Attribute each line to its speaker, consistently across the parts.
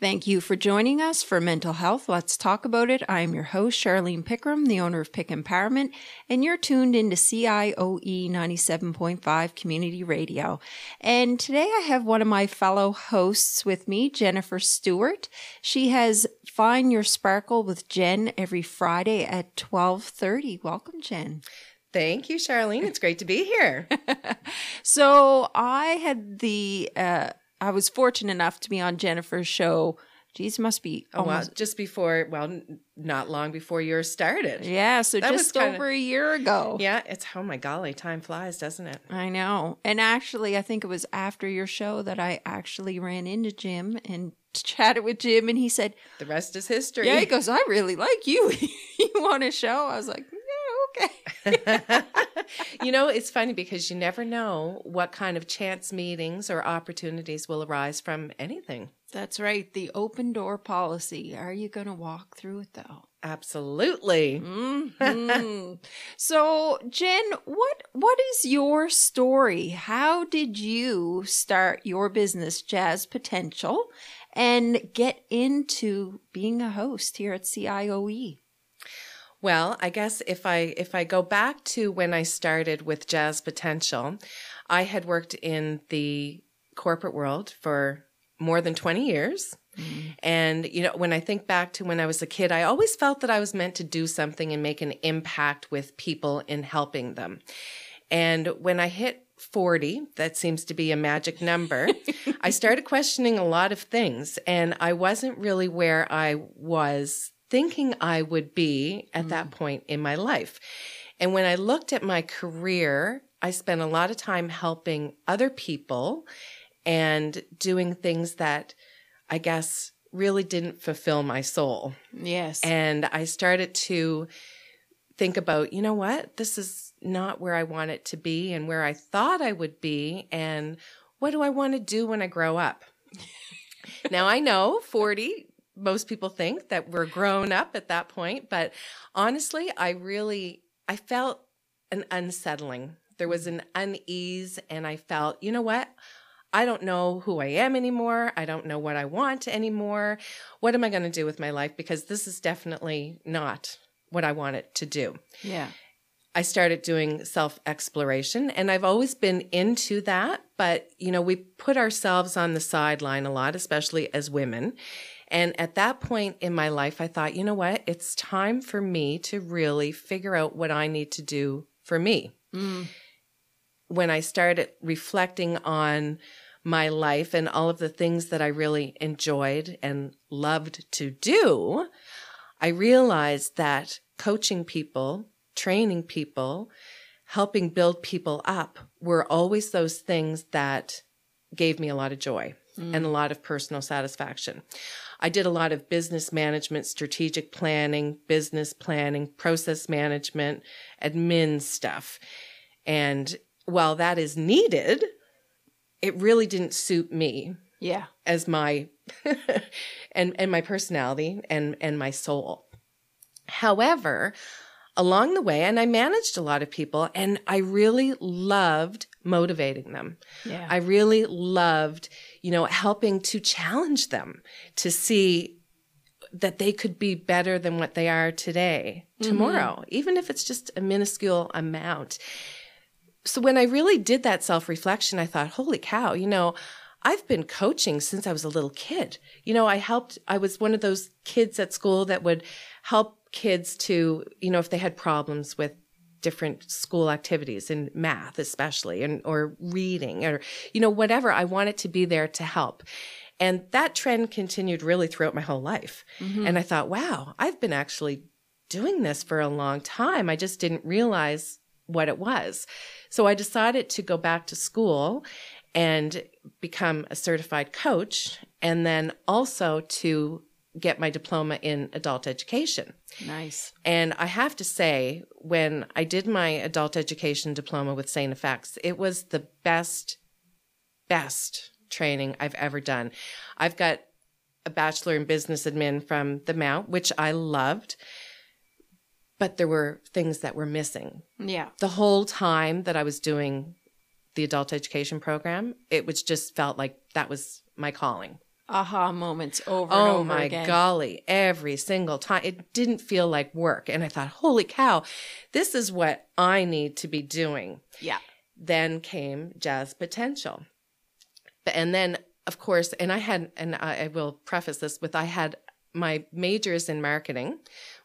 Speaker 1: Thank you for joining us for Mental Health. Let's talk about it. I am your host, Charlene Pickram, the owner of Pick Empowerment, and you're tuned into CIOE 97.5 Community Radio. And today I have one of my fellow hosts with me, Jennifer Stewart. She has Find Your Sparkle with Jen every Friday at 12:30. Welcome, Jen.
Speaker 2: Thank you, Charlene. It's great to be here.
Speaker 1: so I had the uh, I was fortunate enough to be on Jennifer's show. Geez, must be
Speaker 2: oh,
Speaker 1: almost
Speaker 2: well, just before, well, not long before yours started.
Speaker 1: yeah. So
Speaker 2: That was
Speaker 1: just
Speaker 2: kinda-
Speaker 1: over a year ago.
Speaker 2: Yeah, it's oh my golly, time flies, doesn't it?
Speaker 1: I know. And actually, I think it was after your show that I actually ran into Jim and chatted with Jim, and he said,
Speaker 2: The rest is history.
Speaker 1: "Yeah." He goes, "I really like you. you want a show?" I was like, "Yeah, okay."
Speaker 2: you know, it's funny because you never know what kind of chance meetings or opportunities will arise from anything.
Speaker 1: That's right. The open door policy. Are you going to walk through it though?
Speaker 2: Absolutely.
Speaker 1: Mhm. so, Jen, what what is your story? How did you start your business, Jazz Potential, and get into being a host here at CIOE?
Speaker 2: Well, I guess if I if I go back to when I started with Jazz Potential, I had worked in the corporate world for more than 20 years. Mm. And you know, when I think back to when I was a kid, I always felt that I was meant to do something and make an impact with people in helping them. And when I hit 40, that seems to be a magic number, I started questioning a lot of things and I wasn't really where I was thinking I would be at that mm. point in my life. And when I looked at my career, I spent a lot of time helping other people and doing things that I guess really didn't fulfill my soul.
Speaker 1: Yes.
Speaker 2: And I started to think about, you know what? This is not where I want it to be and where I thought I would be. And what do I want to do when I grow up? now I know 40, most people think that we're grown up at that point, but honestly, I really, I felt an unsettling. There was an unease and I felt, you know what? I don't know who I am anymore. I don't know what I want anymore. What am I going to do with my life? Because this is definitely not what I want it to do.
Speaker 1: yeah.
Speaker 2: I started doing self exploration and I've always been into that. But, you know, we put ourselves on the sideline a lot, especially as women. And at that point in my life, I thought, you know what? It's time for me to really figure out what I need to do for me
Speaker 1: Mm.
Speaker 2: when I started reflecting on my life and all of the things that I really enjoyed and loved to do, I realized that coaching people, training people, helping build people up were always those things that gave me a lot of joy and a lot of personal satisfaction. I did a lot of business management, strategic planning, business planning, process management, admin stuff. And while that is needed, it really didn't suit me
Speaker 1: Yeah.
Speaker 2: as my and and my personality and and my soul. However, along the way and I managed a lot of people and I really loved motivating them.
Speaker 1: Yeah.
Speaker 2: I really loved, you know, helping to challenge them to see that they could be better than what they are today, mm-hmm. tomorrow, even if it's just a minuscule amount. So when I really did that self reflection, I thought, holy cow, you know, I've been coaching since I was a little kid. You know, I helped, I was one of those kids at school that would help kids to, you know, if they had problems with different school activities in math especially and or reading or you know whatever. I wanted to be there to help. And that trend continued really throughout my whole life. Mm-hmm. And i thought wow i've been actually doing this for a long time. I just didn't realize what it was. So i decided to go back to school and become a certified coach and then also to get my diploma in adult education
Speaker 1: Nice.
Speaker 2: and I have to say, when I did my adult education diploma with St. FX, it was the best, best training I've ever done. I've got a bachelor in business admin from the Mount, which I loved, but there were things that were missing.
Speaker 1: Yeah.
Speaker 2: The whole time that I was doing the adult education program, it was just felt like that was my calling.
Speaker 1: Aha moments over and
Speaker 2: Oh
Speaker 1: over
Speaker 2: my
Speaker 1: again.
Speaker 2: golly, every single time. It didn't feel like work. And I thought, holy cow, this is what I need to be doing.
Speaker 1: Yeah.
Speaker 2: Then came Jazz Potential. And then, of course, and I had, and I, I will preface this with I had my majors in marketing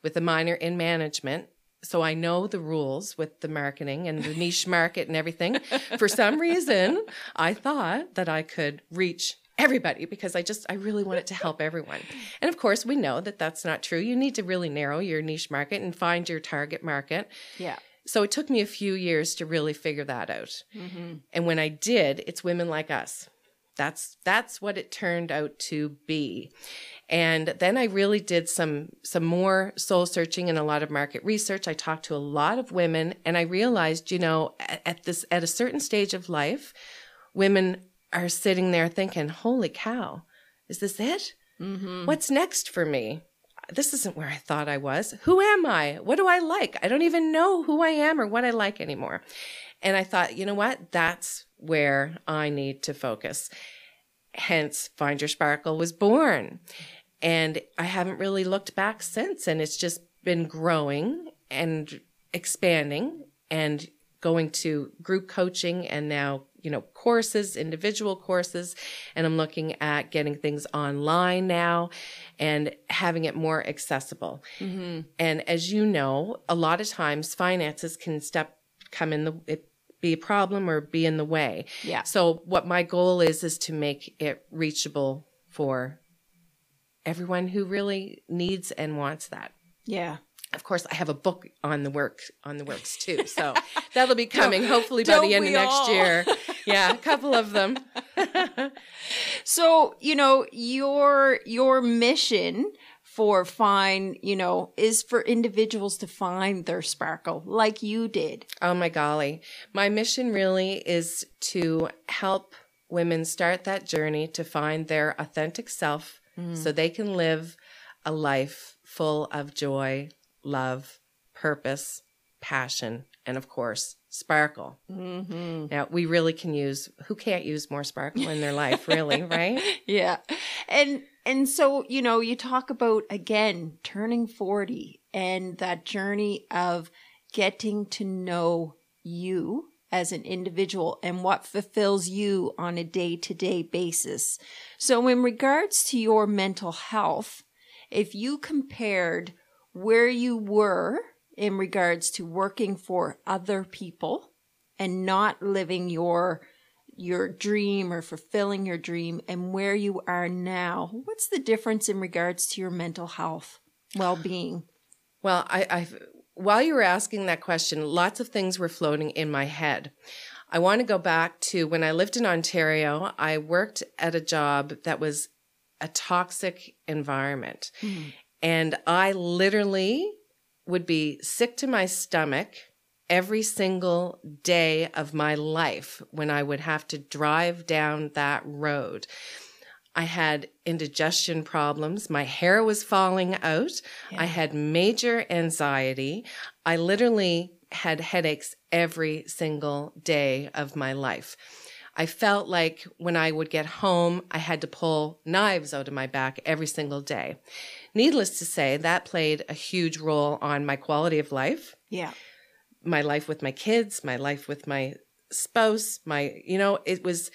Speaker 2: with a minor in management. So I know the rules with the marketing and the niche market and everything. For some reason, I thought that I could reach everybody because I just, I really wanted to help everyone. And of course, we know that that's not true. You need to really narrow your niche market and find your target market.
Speaker 1: Yeah.
Speaker 2: So it took me a few years to really figure that out. Mm-hmm. And when I did, it's women like us. That's that's what it turned out to be. And then I really did some some more soul searching and a lot of market research. I talked to a lot of women and I realized, you know, at, at this at a certain stage of life, women are sitting there thinking, "Holy cow, is this it? Mm-hmm. What's next for me?" this isn't where I thought I was. Who am I? What do I like? I don't even know who I am or what I like anymore. And I thought, you know what? That's where I need to focus. Hence, Find Your Sparkle was born. And I haven't really looked back since. And it's just been growing and expanding and going to group coaching and now, you know, courses, individual courses. And I'm looking at getting things online now and having it more accessible. Mm-hmm. And as you know, a lot of times finances can step, come in the, it, be a problem or be in the way.
Speaker 1: Yeah.
Speaker 2: So what my goal is, is to make it reachable for everyone who really needs and wants that.
Speaker 1: Yeah.
Speaker 2: Of course, I have a book on the work on the works too, so that'll be coming hopefully by the end of next
Speaker 1: all?
Speaker 2: year. Yeah, a couple of them.
Speaker 1: So, you know, your your mission for find, you know, is for individuals to find their sparkle like you did.
Speaker 2: Oh my golly. My mission really is to help women start that journey to find their authentic self mm. so they can live a life full of joy, love, purpose, passion, and of course, sparkle.
Speaker 1: Mm-hmm.
Speaker 2: Now, we really can use, who can't use more sparkle in their life, really, right?
Speaker 1: Yeah. And and so, you know, you talk about again turning 40 and that journey of getting to know you as an individual and what fulfills you on a day-to-day basis. So in regards to your mental health, if you compared where you were in regards to working for other people and not living your your dream or fulfilling your dream and where you are now what's the difference in regards to your mental health well-being
Speaker 2: Well, I, I, while you were asking that question, lots of things were floating in my head. I want to go back to when I lived in Ontario. I worked at a job that was a toxic environment, hmm. And I literally would be sick to my stomach every single day of my life when I would have to drive down that road. I had indigestion problems. My hair was falling out. I had major anxiety. I literally had headaches every single day of my life. I felt like when I would get home, I had to pull knives out of my back every single day. Needless to say, that played a huge role on my quality of life,
Speaker 1: yeah
Speaker 2: my life with my kids, my life with my spouse, my, you know, it was,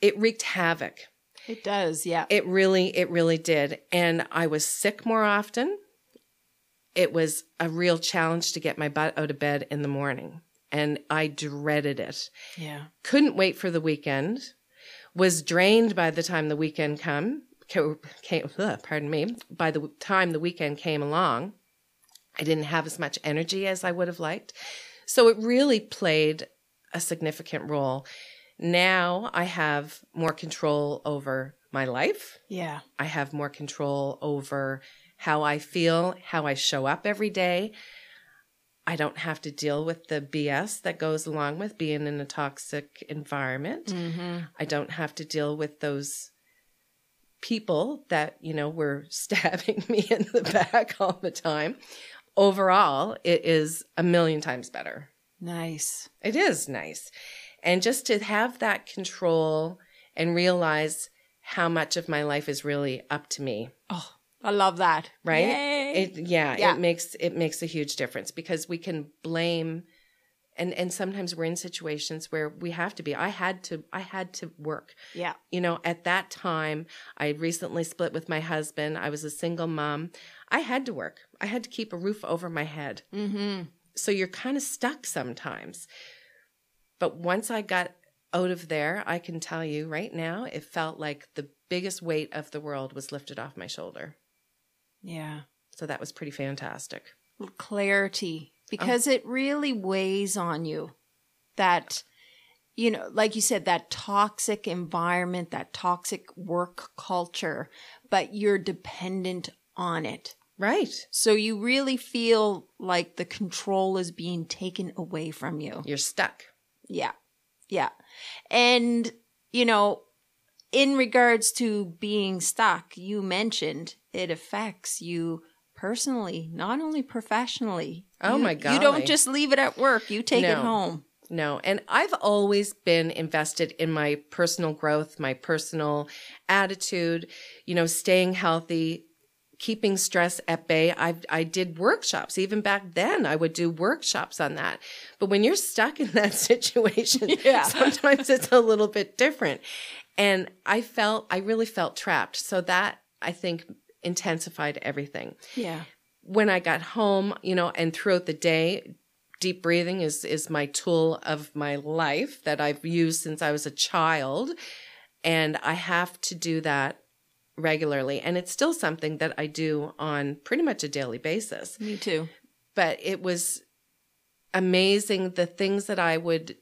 Speaker 2: it wreaked havoc.
Speaker 1: it does yeah
Speaker 2: It really, it really did. And I was sick more often. It was a real challenge to get my butt out of bed in the morning. And I dreaded it.
Speaker 1: yeah
Speaker 2: Couldn't wait for the weekend. Was drained by the time the weekend come, came, pardon me, by the time the weekend came along. I didn't have as much energy as I would have liked. So it really played a significant role. Now I have more control over my life.
Speaker 1: yeah
Speaker 2: I have more control over how I feel, how I show up every day. I don't have to deal with the BS that goes along with being in a toxic environment.
Speaker 1: mm-hmm.
Speaker 2: I don't have to deal with those people that, you know, were stabbing me in the back all the time. Overall, it is a million times better.
Speaker 1: nice
Speaker 2: It is nice. And just to have that control and realize how much of my life is really up to me
Speaker 1: Oh, I love that.
Speaker 2: right it yeah,
Speaker 1: Yeah.
Speaker 2: it makes it makes a huge difference because we can blame and and sometimes we're in situations where we have to be. I had to i had to work.
Speaker 1: Yeah.
Speaker 2: you know at that time i had recently split with my husband. I was a single mom. I had to work. I had to keep a roof over my head.
Speaker 1: Mm-hmm.
Speaker 2: so you're kind of stuck sometimes. But once i got out of there i can tell you right now it felt like the biggest weight of the world was lifted off my shoulder.
Speaker 1: Yeah.
Speaker 2: so that was pretty fantastic.
Speaker 1: Clarity Oh. because it really weighs on you that you know like you said that toxic environment that toxic work culture but you're dependent on it.
Speaker 2: Right.
Speaker 1: So you really feel like the control is being taken away from you.
Speaker 2: You're stuck.
Speaker 1: Yeah. Yeah. And you know in regards to being stuck you mentioned it affects you personally not only professionally
Speaker 2: Oh
Speaker 1: You-
Speaker 2: my
Speaker 1: God.
Speaker 2: you
Speaker 1: don't just leave it at work you take it home
Speaker 2: No, and I've always been invested in my personal growth, my personal attitude, you know, staying healthy, keeping stress at bay. I I did workshops even back then. I would do workshops on that. But when you're stuck in that situation,
Speaker 1: Yeah.
Speaker 2: sometimes it's a little bit different. And I felt I really felt trapped. So that I think intensified everything.
Speaker 1: Yeah.
Speaker 2: When I got home, you know, and throughout the day, deep breathing is is my tool of my life that I've used since I was a child, and I have to do that regularly, and it's still something that I do on pretty much a daily basis.
Speaker 1: me too.
Speaker 2: But it was amazing the things that I would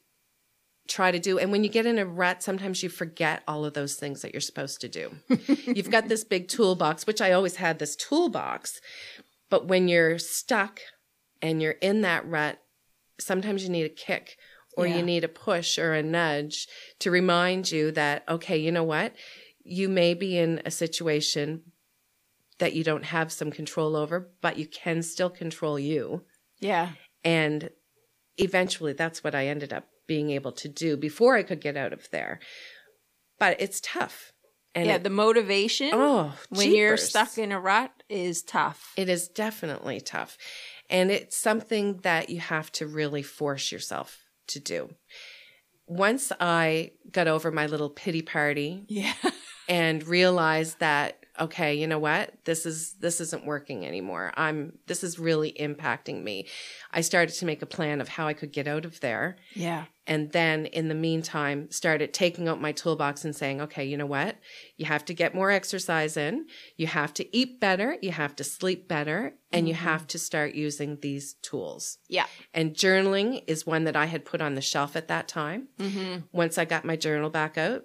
Speaker 2: try to do and when you get in a rut sometimes you forget all of those things that you're supposed to do you've got this big toolbox which i always had this toolbox but when you're stuck and you're in that rut, sometimes you need a kick or
Speaker 1: Yeah.
Speaker 2: you need a push or a nudge to remind you that, okay, you know what? You may be in a situation that you don't have some control over, but you can still control you.
Speaker 1: yeah
Speaker 2: And eventually that's what I ended up being able to do before I could get out of there. But it's tough. And
Speaker 1: yeah
Speaker 2: it-
Speaker 1: the motivation
Speaker 2: oh,
Speaker 1: when you're stuck in a rut is tough
Speaker 2: It is definitely tough. And it's something that you have to really force yourself to do. Once I got over my little pity party
Speaker 1: yeah
Speaker 2: and realized that okay, you know what? This is this isn't working anymore. I'm this is really impacting me. I started to make a plan of how I could get out of there
Speaker 1: yeah
Speaker 2: and then in the meantime started taking out my toolbox and saying okay you know what? You have to get more exercise in. You have to eat better. You have to sleep better. And you have to start using these tools.
Speaker 1: Yeah.
Speaker 2: And journaling is one that i had put on the shelf at that time.
Speaker 1: Mm-hmm.
Speaker 2: once i got my journal back out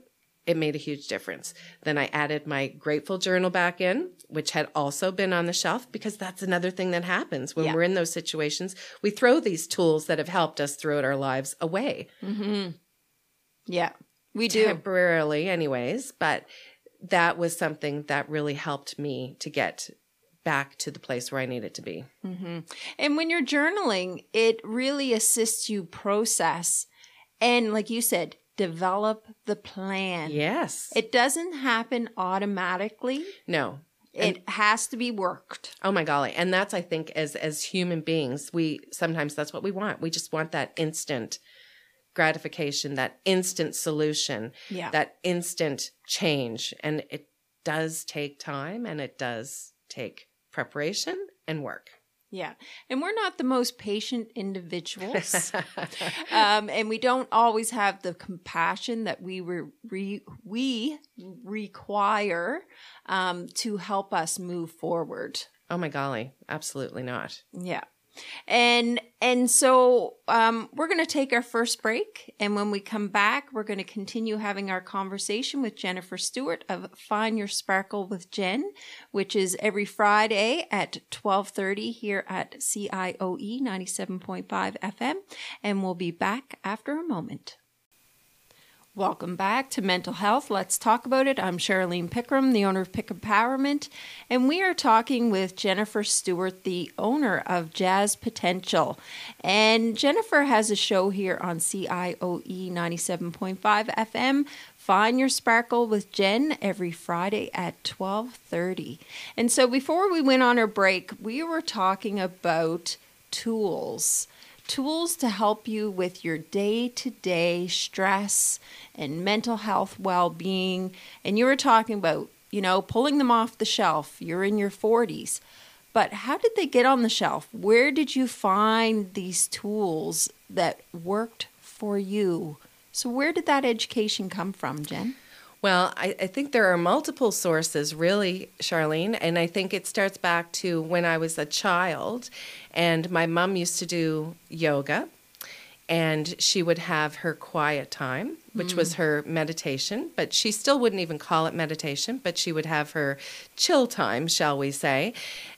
Speaker 2: it made a huge difference. Then i added my grateful journal back in which had also been on the shelf because that's another thing that happens when
Speaker 1: Yeah.
Speaker 2: we're in those situations. We throw these tools that have helped us throughout our lives away.
Speaker 1: Mm-hmm. yeah we do.
Speaker 2: Temporarily anyways but that was something that really helped me to get back to the place where i needed to be.
Speaker 1: Hmm And when you're journaling, it really assists you process and, like you said, develop the plan.
Speaker 2: yes
Speaker 1: It doesn't happen automatically.
Speaker 2: no
Speaker 1: It has to be worked.
Speaker 2: oh my golly and that's i think as as human beings we sometimes that's what we want we just want that instant gratification that instant solution
Speaker 1: Yeah.
Speaker 2: that instant change and it does take time and it does take preparation and work
Speaker 1: yeah. And we're not the most patient individuals. um, and we don't always have the compassion that we re- re- we require um, to help us move forward.
Speaker 2: oh my golly absolutely not
Speaker 1: Yeah. And and so um, we're going to take our first break, and when we come back, we're going to continue having our conversation with Jennifer Stewart of Find Your Sparkle with Jen, which is every Friday at twelve thirty here at CIOE ninety seven point five FM, and we'll be back after a moment. Welcome back to Mental Health. Let's talk about it. I'm Charlene Pickram, the owner of Pick Empowerment, and we are talking with Jennifer Stewart, the owner of Jazz Potential. And Jennifer has a show here on CIOE 97.5 FM, Find your sparkle with Jen every Friday at 12:30. And so before we went on our break, we were talking about tools. Tools to help you with your day-to-day stress and mental health well-being. And you were talking about, you know, pulling them off the shelf. You're in your 40s. But how did they get on the shelf? Where did you find these tools that worked for you? So, where did that education come from, Jen?
Speaker 2: Well, I, I, think there are multiple sources, really, Charlene. And I think it starts back to when I was a child, and my mom used to do yoga, and she would have her quiet time, which mm. was her meditation, but she still wouldn't even call it meditation, but she would have her chill time, shall we say.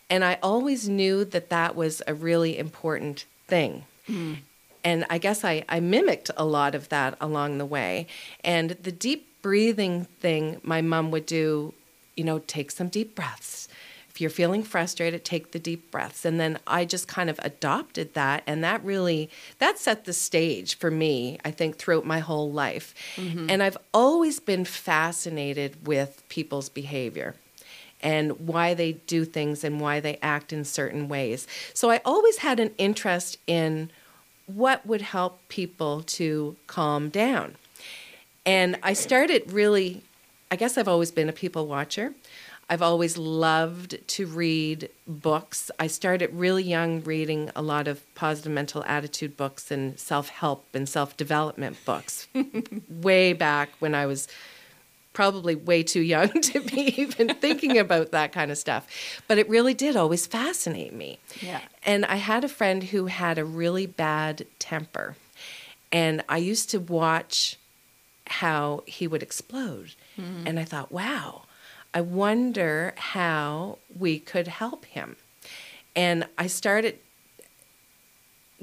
Speaker 2: And I always knew that that was a really important thing. Mm and I guess I, I mimicked a lot of that along the way. And the deep breathing thing my mom would do, you know, take some deep breaths. If you're feeling frustrated, take the deep breaths. And then I just kind of adopted that. And that really, that set the stage for me, I think, throughout my whole life. Mm-hmm. And I've always been fascinated with people's behavior and why they do things and why they act in certain ways. So I always had an interest in what would help people to calm down. And I started really, I guess I've always been a people watcher. I've always loved to read books. I started really young reading a lot of positive mental attitude books and self help and self development books way back when I was probably way too young to be even thinking about that kind of stuff. But it really did always fascinate me.
Speaker 1: Yeah.
Speaker 2: And I had a friend who had a really bad temper. And I used to watch how he would explode. Mm-hmm. And I thought, wow, I wonder how we could help him. And I started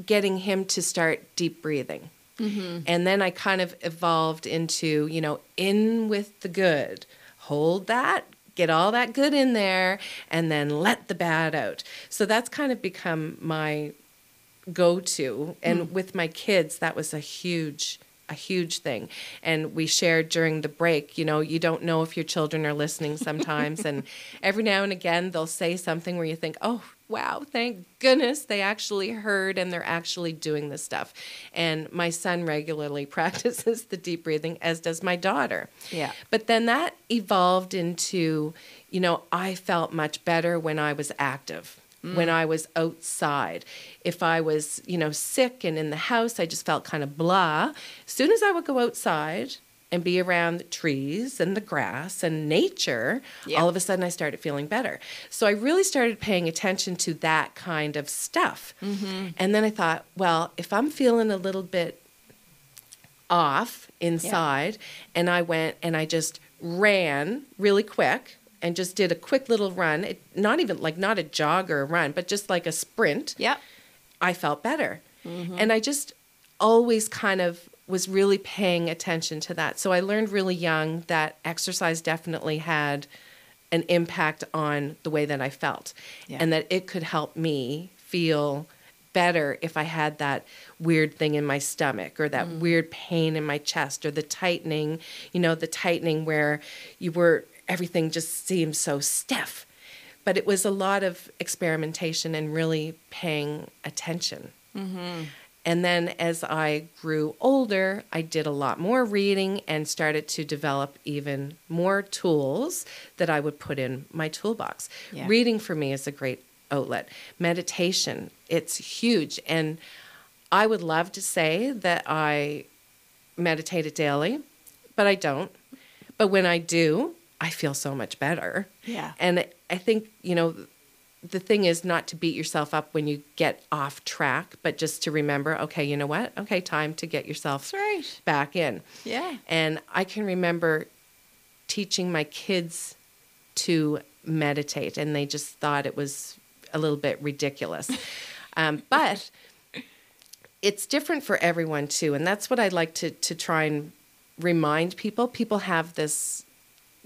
Speaker 2: getting him to start deep breathing. Mm-hmm. And then I kind of evolved into, you know, in with the good, hold that, get all that good in there, and then let the bad out. So that's kind of become my go to. And mm. with my kids, that was a huge a huge thing. And we shared during the break, you know, you don't know if your children are listening sometimes. and every now and again, they'll say something where you think, oh, wow, thank goodness they actually heard and they're actually doing this stuff. And my son regularly practices the deep breathing, as does my daughter.
Speaker 1: Yeah.
Speaker 2: But then that evolved into, you know, I felt much better when I was active. Mm. When I was outside. If I was, you know, sick and in the house, I just felt kind of blah. As soon as I would go outside, and be around the trees and the grass and nature, yeah. all of a sudden I started feeling better. So I really started paying attention to that kind of stuff. Mm-hmm. And then I thought, well, if I'm feeling a little bit off inside, yeah. and I went and I just ran really quick and just did a quick little run, it, not even like not a jog or a run, but just like a sprint.
Speaker 1: Yeah.
Speaker 2: I felt better. Mm-hmm. And I just always kind of was really paying attention to that. So I learned really young that exercise definitely had an impact on the way that I felt yeah. and that it could help me feel better if I had that weird thing in my stomach or that mm. weird pain in my chest or the tightening, you know, the tightening where you were everything just seemed so stiff. But it was a lot of experimentation and really paying attention. Mm-hmm. And then as I grew older, I did a lot more reading and started to develop even more tools that I would put in my toolbox. Yeah. Reading for me is a great outlet. Meditation, it's huge. And I would love to say that I meditate daily, but I don't. But when I do, I feel so much better.
Speaker 1: Yeah.
Speaker 2: And I think, you know, the thing is not to beat yourself up when you get off track, but just to remember, okay, you know what? Okay, time to get yourself
Speaker 1: right.
Speaker 2: back in.
Speaker 1: Yeah.
Speaker 2: And I can remember teaching my kids to meditate, and they just thought it was a little bit ridiculous. um, but it's different for everyone too, and that's what I'd like to to try and remind people. People have this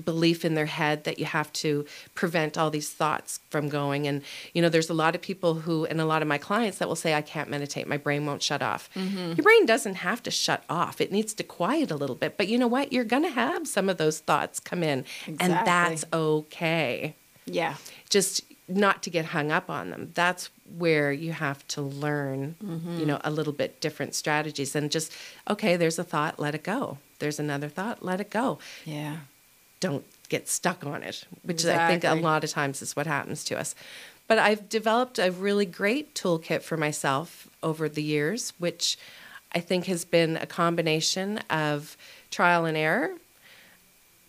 Speaker 2: belief in their head that you have to prevent all these thoughts from going. And you know there's a lot of people who and a lot of my clients that will say i can't meditate. My brain won't shut off.
Speaker 1: Mm-hmm.
Speaker 2: your brain doesn't have to shut off. It needs to quiet a little bit. But you know what? You're going to have some of those thoughts come in and that's okay.
Speaker 1: Yeah.
Speaker 2: just not to get hung up on them. That's where you have to learn
Speaker 1: Mm-hmm.
Speaker 2: you know a little bit different strategies and just okay there's a thought let it go. There's another thought let it go.
Speaker 1: Yeah.
Speaker 2: Don't get stuck on it, which I think a lot of times is what happens to us. But I've developed a really great toolkit for myself over the years, which I think has been a combination of trial and error,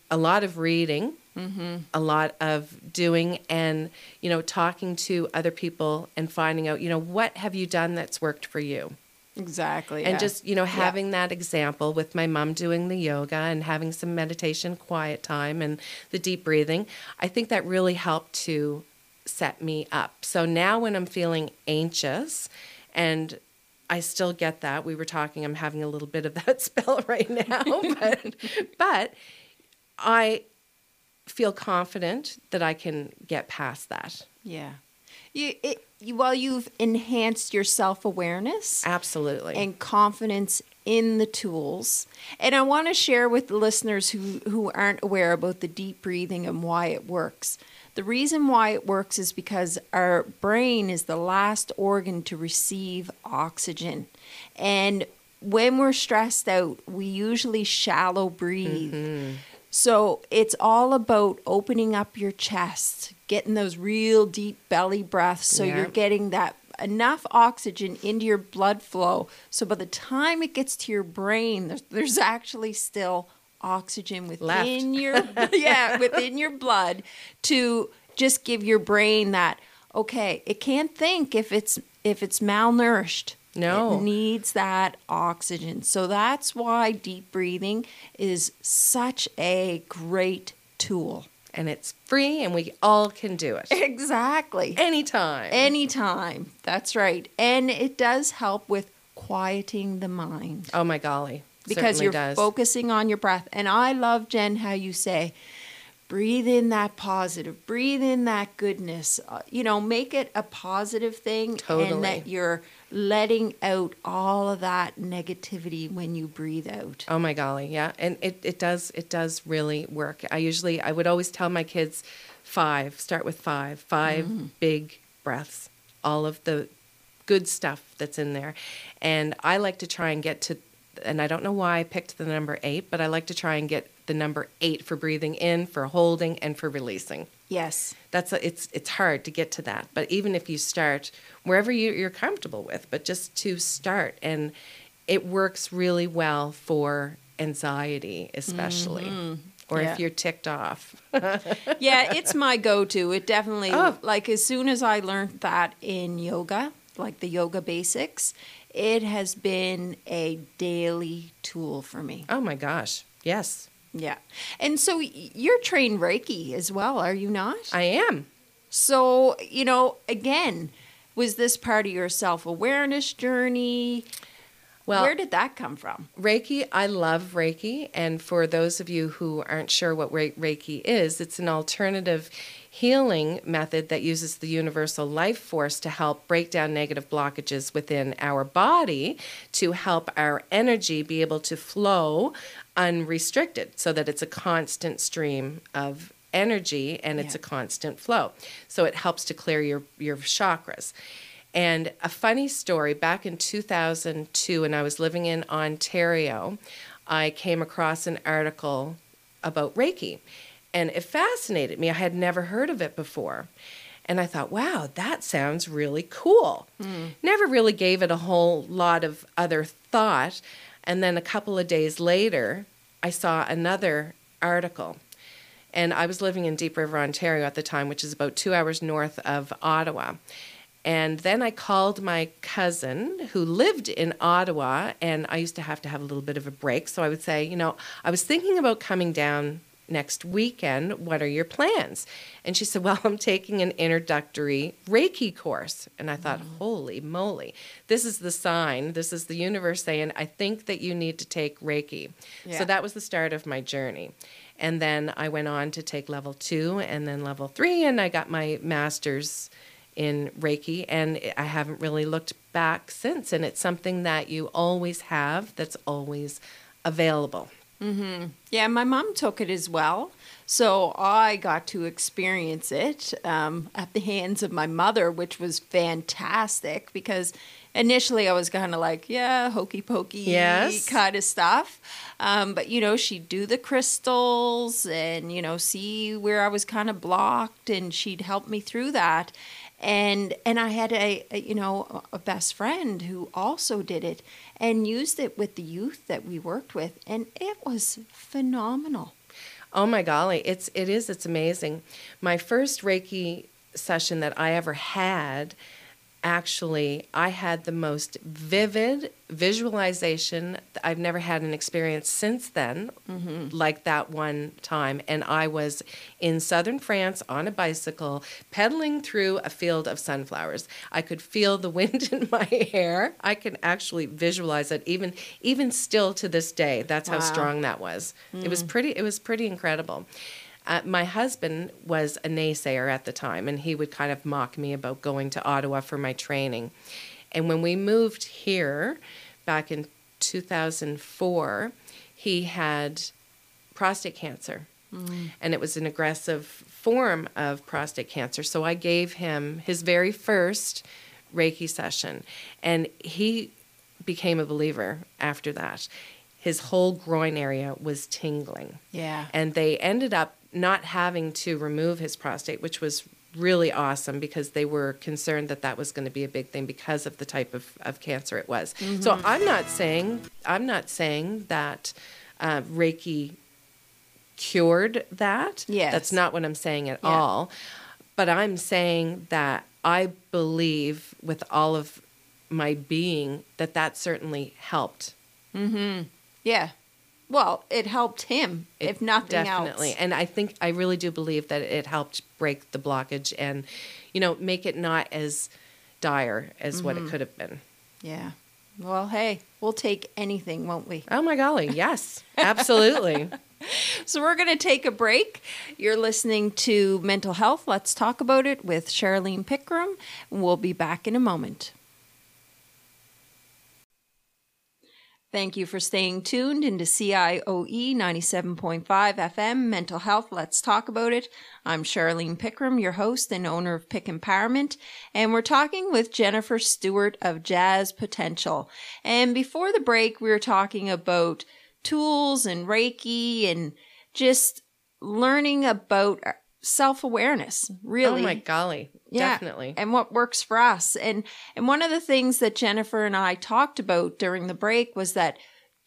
Speaker 2: a lot of reading, mm-hmm. a lot of doing, and you know, talking to other people and finding out, you know, what have you done that's worked for you
Speaker 1: Exactly.
Speaker 2: and
Speaker 1: yeah.
Speaker 2: just you know
Speaker 1: Yeah.
Speaker 2: having that example with my mom doing the yoga and having some meditation quiet time and the deep breathing i think that really helped to set me up so now when i'm feeling anxious and i still get that we were talking i'm having a little bit of that spell right now but but i feel confident that i can get past that
Speaker 1: Yeah. You, it, while you've enhanced your self awareness
Speaker 2: absolutely
Speaker 1: and confidence in the tools, and I want to share with the listeners who who aren't aware about the deep breathing and why it works. The reason why it works is because our brain is the last organ to receive oxygen, and when we're stressed out, we usually shallow breathe. Mm-hmm. So it's all about opening up your chest, getting those real deep belly breaths so
Speaker 2: Yeah.
Speaker 1: you're getting that enough oxygen into your blood flow. So by the time it gets to your brain, there's, there's actually still oxygen within your yeah, within your blood to just give your brain that okay, it can't think if it's if it's malnourished.
Speaker 2: No.
Speaker 1: It needs that oxygen. So that's why deep breathing is such a great tool.
Speaker 2: and it's free and we all can do it
Speaker 1: Exactly.
Speaker 2: anytime
Speaker 1: Anytime. That's right. And it does help with quieting the mind
Speaker 2: Oh my golly.
Speaker 1: because
Speaker 2: Certainly
Speaker 1: you're
Speaker 2: does.
Speaker 1: focusing on your breath. And I love, Jen, how you say, breathe in that positive, breathe in that goodness. Uh, you know, make it a positive thing.
Speaker 2: Totally.
Speaker 1: And that you're letting out all of that negativity when you breathe out.
Speaker 2: Oh my golly, yeah. And it, it does it does really work. I usually I would always tell my kids five, start with five, five
Speaker 1: Mm.
Speaker 2: big breaths. All of the good stuff that's in there. And I like to try and get to and I don't know why I picked the number 8, but I like to try and get the number 8 for breathing in, for holding and for releasing.
Speaker 1: Yes.
Speaker 2: that's a, it's it's hard to get to that but even if you start wherever you, you're comfortable with but just to start and it works really well for anxiety especially mm-hmm. or
Speaker 1: Yeah.
Speaker 2: if you're ticked off
Speaker 1: yeah, it's my go-to. It definitely
Speaker 2: Oh.
Speaker 1: like as soon as I learned that in yoga, like the yoga basics, it has been a daily tool for me.
Speaker 2: oh my gosh yes
Speaker 1: Yeah. And so you're trained Reiki as well, are you not?
Speaker 2: i am
Speaker 1: so, you know, again, was this part of your self-awareness journey?
Speaker 2: well
Speaker 1: Where did that come from?
Speaker 2: Reiki, I love Reiki. And for those of you who aren't sure what Reiki is, it's an alternative healing method that uses the universal life force to help break down negative blockages within our body to help our energy be able to flow unrestricted so that it's a constant stream of energy and it's
Speaker 1: Yeah.
Speaker 2: a constant flow. So it helps to clear your, your chakras. And a funny story back in 2002, when I was living in Ontario, I came across an article about Reiki. And it fascinated me. I had never heard of it before. And I thought, wow, that sounds really cool. Hmm. Never really gave it a whole lot of other thought. And then a couple of days later, I saw another article. And I was living in Deep River, Ontario at the time, which is about two hours north of Ottawa. And then I called my cousin who lived in Ottawa, and I used to have to have a little bit of a break. So I would say, you know, I was thinking about coming down next weekend. What are your plans? And she said, Well, I'm taking an introductory Reiki course. And I thought, mm. Holy moly, this is the sign. This is the universe saying, I think that you need to take Reiki.
Speaker 1: Yeah.
Speaker 2: So that was the start of my journey. And then I went on to take level two and then level three, and I got my master's in Reiki, and I haven't really looked back since. And it's something that you always have that's always available.
Speaker 1: Yeah, my mom took it as well. So I got to experience it um, at the hands of my mother, which was fantastic because initially I was kind of like, yeah, hokey pokey
Speaker 2: Yes.
Speaker 1: kind of stuff. Um, but, you know, she'd do the crystals and, you know, see where I was kind of blocked and she'd help me through that. And and I had a, a you know a best friend who also did it and used it with the youth that we worked with and it was phenomenal.
Speaker 2: Oh my golly, it's it is it's amazing. My first Reiki session that I ever had, actually, I had the most vivid visualization. I've never had an experience since then mm-hmm. like that one time, and I was in southern France on a bicycle pedaling through a field of sunflowers. I could feel the wind in my hair. I can actually visualize it even even still to this day. That's how strong that was. It was mm. pretty. It was pretty incredible. Uh, my husband was a naysayer at the time, and he would kind of mock me about going to Ottawa for my training. And when we moved here back in 2004, he had prostate cancer. And it was an aggressive form of prostate cancer. So I gave him his very first Reiki session. And he became a believer after that. His whole groin area was tingling
Speaker 1: Yeah.
Speaker 2: and they ended up not having to remove his prostate, which was really awesome because they were concerned that that was going to be a big thing because of the type of, of cancer it was. So I'm not saying I'm not saying that uh, Reiki cured that.
Speaker 1: Yes.
Speaker 2: that's not what I'm saying at
Speaker 1: Yeah.
Speaker 2: all. But I'm saying that I believe with all of my being that that certainly helped Hmm.
Speaker 1: Yeah. Well, it helped him, if nothing
Speaker 2: definitely
Speaker 1: else.
Speaker 2: and i think i really do believe that it helped break the blockage and you know make it not as dire as what
Speaker 1: Mm-hmm.
Speaker 2: it could have been
Speaker 1: Yeah. Well, hey, we'll take anything, won't we?
Speaker 2: oh my golly yes absolutely
Speaker 1: So we're going to take a break. You're listening to Mental Health. Let's talk about it with Charlene Pickram. We'll be back in a moment. Thank you for staying tuned into CIOE 97.5 FM Mental Health. Let's talk about it. I'm Charlene Pickram, your host and owner of Pick Empowerment, and we're talking with Jennifer Stewart of Jazz Potential. And before the break, we were talking about tools and Reiki and just learning about self awareness, oh really.
Speaker 2: oh my golly
Speaker 1: Yeah,
Speaker 2: definitely
Speaker 1: And what works for us. And and one of the things that Jennifer and I talked about during the break was that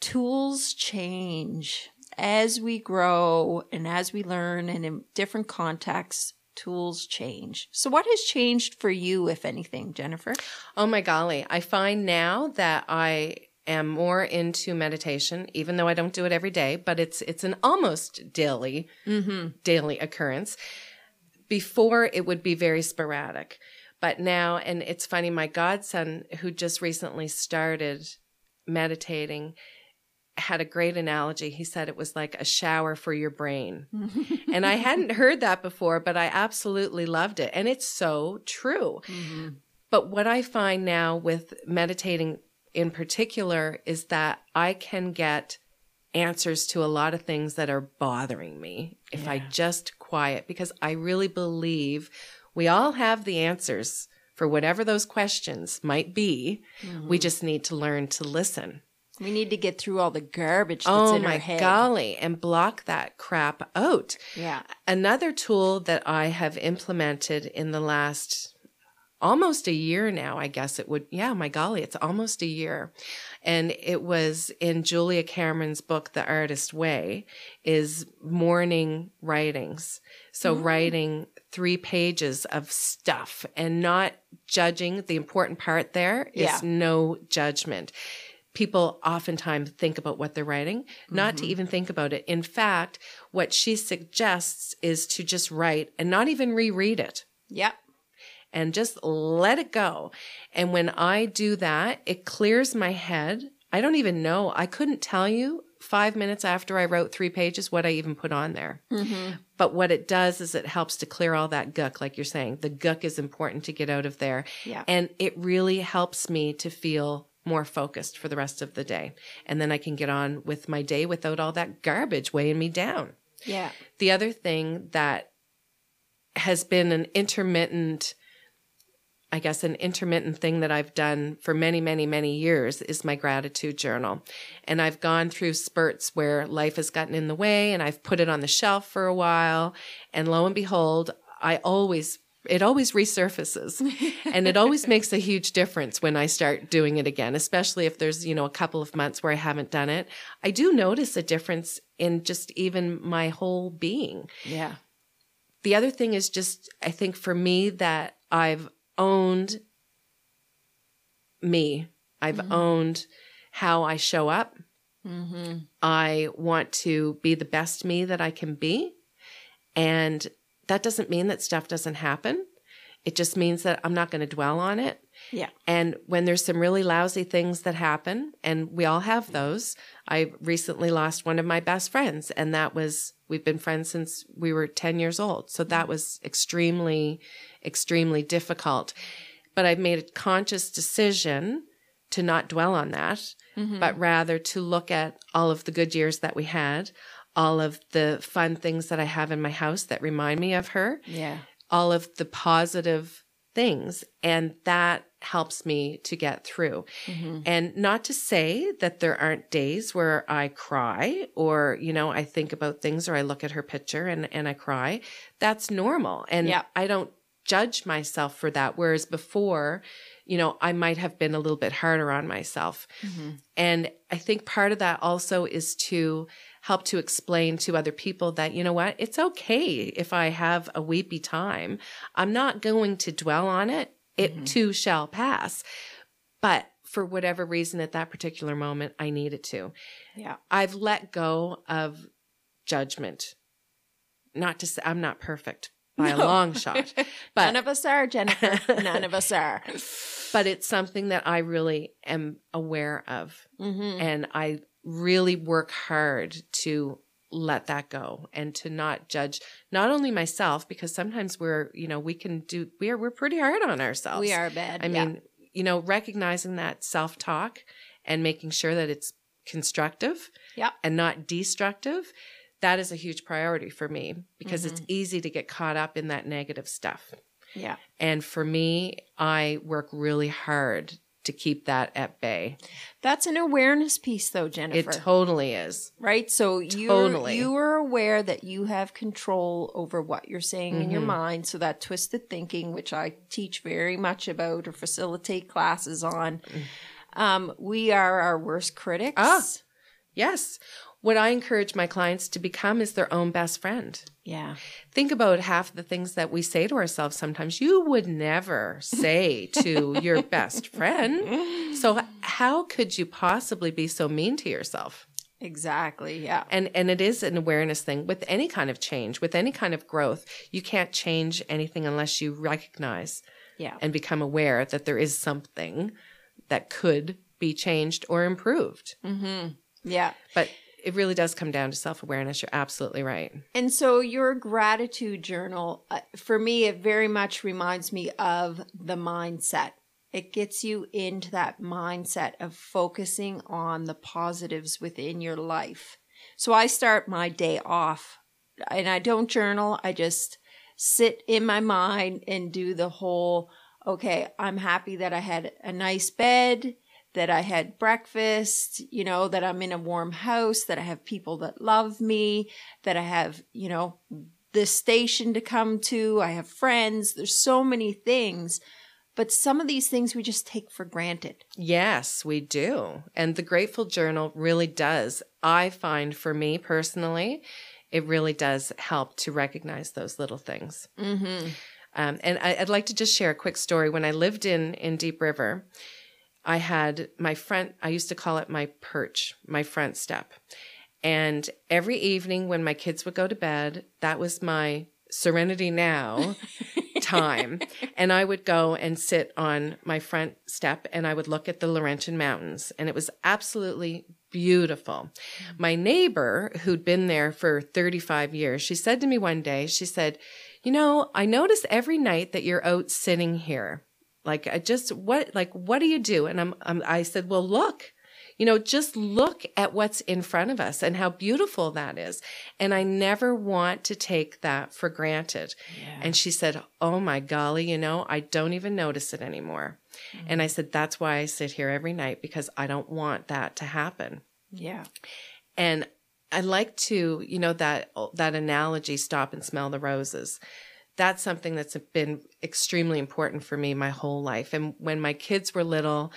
Speaker 1: tools change as we grow and as we learn and in different contexts tools change. So what has changed for you if anything, Jennifer?
Speaker 2: oh my golly i find now that i am more into meditation even though i don't do it every day but it's it's an almost daily mm-hmm. daily occurrence. Before it would be very sporadic. But now and it's funny my godson who just recently started meditating had a great analogy. He said it was like a shower for your brain. And i hadn't heard that before but i absolutely loved it. And it's so true. Mm-hmm. But what i find now with meditating in particular is that i can get answers to a lot of things that are bothering me if I just quiet because I really believe we all have the answers for whatever those questions might be. We mm-hmm. just need to learn to listen.
Speaker 1: We need to get through all the garbage that's
Speaker 2: oh
Speaker 1: in
Speaker 2: my
Speaker 1: our head.
Speaker 2: golly, and block that crap out.
Speaker 1: Yeah.
Speaker 2: Another tool that I have implemented in the last almost a year now, I guess it would. Yeah, my golly, it's almost a year. And it was in Julia Cameron's book, The Artist Way, is morning writings. So writing three pages of stuff and not judging. The important part there is
Speaker 1: Yeah.
Speaker 2: no judgment. People oftentimes think about what they're writing, not
Speaker 1: Mm-hmm.
Speaker 2: to even think about it. In fact, what she suggests is to just write and not even reread it
Speaker 1: Yep.
Speaker 2: And just let it go. And when I do that, it clears my head. I don't even know. I couldn't tell you five minutes after I wrote three pages what I even put on there. Mm-hmm. But what it does is it helps to clear all that guck, like you're saying. The guck is important to get out of there.
Speaker 1: Yeah.
Speaker 2: And it really helps me to feel more focused for the rest of the day. And then I can get on with my day without all that garbage weighing me down.
Speaker 1: Yeah.
Speaker 2: The other thing that has been an intermittent I guess an intermittent thing that I've done for many, many, many years is my gratitude journal. And I've gone through spurts where life has gotten in the way and I've put it on the shelf for a while. And lo and behold, I always, it always resurfaces and it always makes a huge difference when I start doing it again, especially if there's, you know, a couple of months where I haven't done it. I do notice a difference in just even my whole being.
Speaker 1: Yeah.
Speaker 2: The other thing is just, I think for me that I've owned me. I've mm-hmm. owned how I show up. Mm-hmm. I want to be the best me that I can be. And that doesn't mean that stuff doesn't happen. It just means that I'm not going to dwell on it.
Speaker 1: Yeah.
Speaker 2: And when there's some really lousy things that happen, and we all have those, I recently lost one of my best friends, and that was, we've been friends since we were 10 years old. So that was extremely, extremely difficult. But I've made a conscious decision to not dwell on that, mm-hmm. but rather to look at all of the good years that we had, all of the fun things that I have in my house that remind me of her.
Speaker 1: Yeah.
Speaker 2: All of the positive things. And that helps me to get through. Mm-hmm. And not to say that there aren't days where I cry or, you know, I think about things or I look at her picture and, and I cry. That's normal. And
Speaker 1: yeah.
Speaker 2: I don't judge myself for that. Whereas before, you know, I might have been a little bit harder on myself. Mm-hmm. And I think part of that also is to help to explain to other people that, you know what, it's okay if I have a weepy time. I'm not going to dwell on it. It mm-hmm. too shall pass. But for whatever reason at that particular moment, I needed to.
Speaker 1: Yeah.
Speaker 2: I've let go of judgment. Not to say I'm not perfect by no. a long shot.
Speaker 1: But none of us are, Jennifer. none of us are.
Speaker 2: But it's something that I really am aware of. Mm-hmm. And I really work hard to let that go and to not judge not only myself because sometimes we're you know we can do we're we're pretty hard on ourselves
Speaker 1: we are bad
Speaker 2: i yeah. mean you know recognizing that self-talk and making sure that it's constructive
Speaker 1: yeah.
Speaker 2: and not destructive that is a huge priority for me because mm-hmm. it's easy to get caught up in that negative stuff
Speaker 1: yeah
Speaker 2: and for me i work really hard to keep that at bay.
Speaker 1: That's an awareness piece though, Jennifer.
Speaker 2: It totally is.
Speaker 1: Right? So you totally. you are aware that you have control over what you're saying mm-hmm. in your mm-hmm. mind. So that twisted thinking, which I teach very much about or facilitate classes on. Mm. Um, we are our worst critics.
Speaker 2: Ah, yes what I encourage my clients to become is their own best friend.
Speaker 1: Yeah.
Speaker 2: Think about half the things that we say to ourselves sometimes you would never say to your best friend. So how could you possibly be so mean to yourself?
Speaker 1: Exactly. Yeah.
Speaker 2: And and it is an awareness thing with any kind of change, with any kind of growth. You can't change anything unless you recognize
Speaker 1: yeah.
Speaker 2: and become aware that there is something that could be changed or improved.
Speaker 1: hmm Yeah.
Speaker 2: But it really does come down to self awareness. You're absolutely right.
Speaker 1: And so, your gratitude journal, uh, for me, it very much reminds me of the mindset. It gets you into that mindset of focusing on the positives within your life. So, I start my day off and I don't journal, I just sit in my mind and do the whole okay, I'm happy that I had a nice bed that I had breakfast, you know, that I'm in a warm house, that I have people that love me, that I have, you know, this station to come to, I have friends. There's so many things. But some of these things we just take for granted.
Speaker 2: Yes, we do. And the Grateful Journal really does. I find for me personally, it really does help to recognize those little things.
Speaker 1: Mm-hmm.
Speaker 2: Um, and I, would like to just share a quick story. When I lived in in Deep River, I had my front, I used to call it my perch, my front step. And every evening when my kids would go to bed, that was my serenity now time. And I would go and sit on my front step and I would look at the Laurentian Mountains. And it was absolutely beautiful. Mm-hmm. My neighbor, who'd been there for 35 years, she said to me one day, she said, You know, I notice every night that you're out sitting here. Like, I just, what, like, what do you do? And I'm, I'm I said, Well, look. You know, just look at what's in front of us and how beautiful that is. And I never want to take that for granted.
Speaker 1: Yeah.
Speaker 2: And she said, Oh my golly, you know, I don't even notice it anymore.
Speaker 1: Mm-hmm.
Speaker 2: And I said, That's why I sit here every night because I don't want that to happen.
Speaker 1: Yeah.
Speaker 2: And I like to, you know, that that analogy, stop and smell the roses. That's something that's been extremely important for me my whole life. And when my kids were little,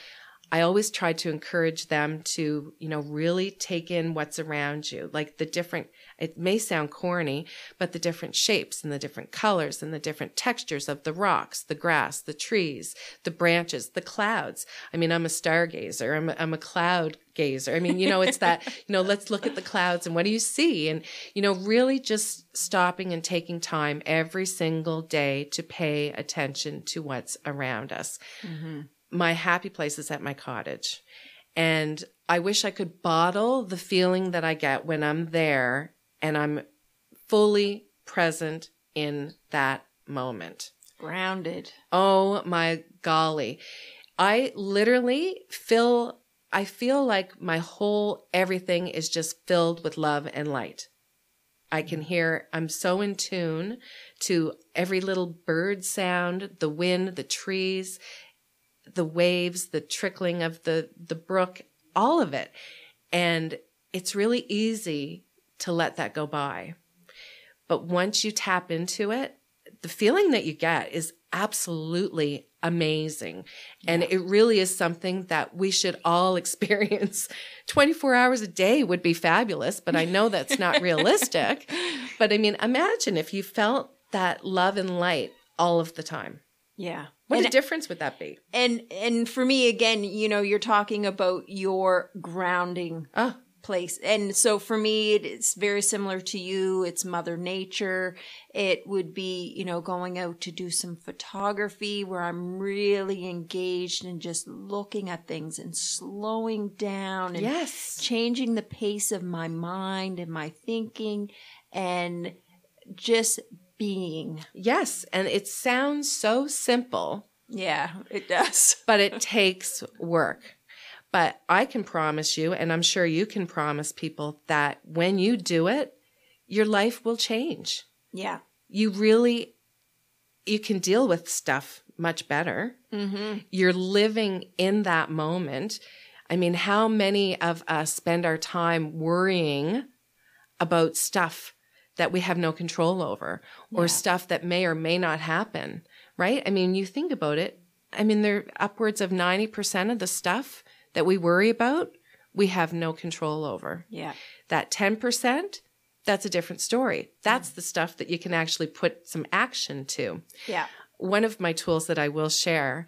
Speaker 2: I always try to encourage them to, you know, really take in what's around you, like the different, it may sound corny, but the different shapes and the different colors and the different textures of the rocks, the grass, the trees, the branches, the clouds. I mean, I'm a stargazer. I'm a, I'm a cloud gazer. I mean, you know, it's that, you know, let's look at the clouds and what do you see? And, you know, really just stopping and taking time every single day to pay attention to what's around us mm-hmm. My happy place is at my cottage. And I wish I could bottle the feeling that I get when I'm there and I'm fully present in that moment.
Speaker 1: Grounded.
Speaker 2: Oh my golly. I literally feel, I feel like my whole everything is just filled with love and light. I can hear, I'm so in tune to every little bird sound, the wind, the trees, the waves, the trickling of the, the brook, all of it. And it's really easy to let that go by. But once you tap into it, the feeling that you get is absolutely amazing. And it really is something that we should all experience. 24 hours a day would be fabulous, but I know that's not realistic. But I mean, imagine if you felt that love and light all of the time.
Speaker 1: Yeah.
Speaker 2: What
Speaker 1: and,
Speaker 2: a difference would that be?
Speaker 1: and and for me again, you know, you're talking about your grounding
Speaker 2: Oh,
Speaker 1: place. And so for me, it- it's very similar to you. It's Mother Nature. It would be, you know, going out to do some photography where I'm really engaged and just looking at things and slowing down and
Speaker 2: yes.
Speaker 1: changing the pace of my mind and my thinking and just being.
Speaker 2: Yes. And it sounds so simple,
Speaker 1: Yeah, it does.
Speaker 2: but it takes work. But I can promise you, and I'm sure you can promise people that when you do it, your life will change.
Speaker 1: Yeah.
Speaker 2: You really, you can deal with stuff much better.
Speaker 1: Mm-hmm.
Speaker 2: You're living in that moment. I mean, how many of us spend our time worrying about stuff that we have no control over or
Speaker 1: Yeah.
Speaker 2: stuff that may or may not happen, right? I mean, you think about it. I mean, there upwards of 90% of the stuff that we worry about, we have no control over.
Speaker 1: Yeah.
Speaker 2: That 10%, that's a different story. That's the stuff that you can actually put some action to
Speaker 1: Yeah.
Speaker 2: one of my tools that I will share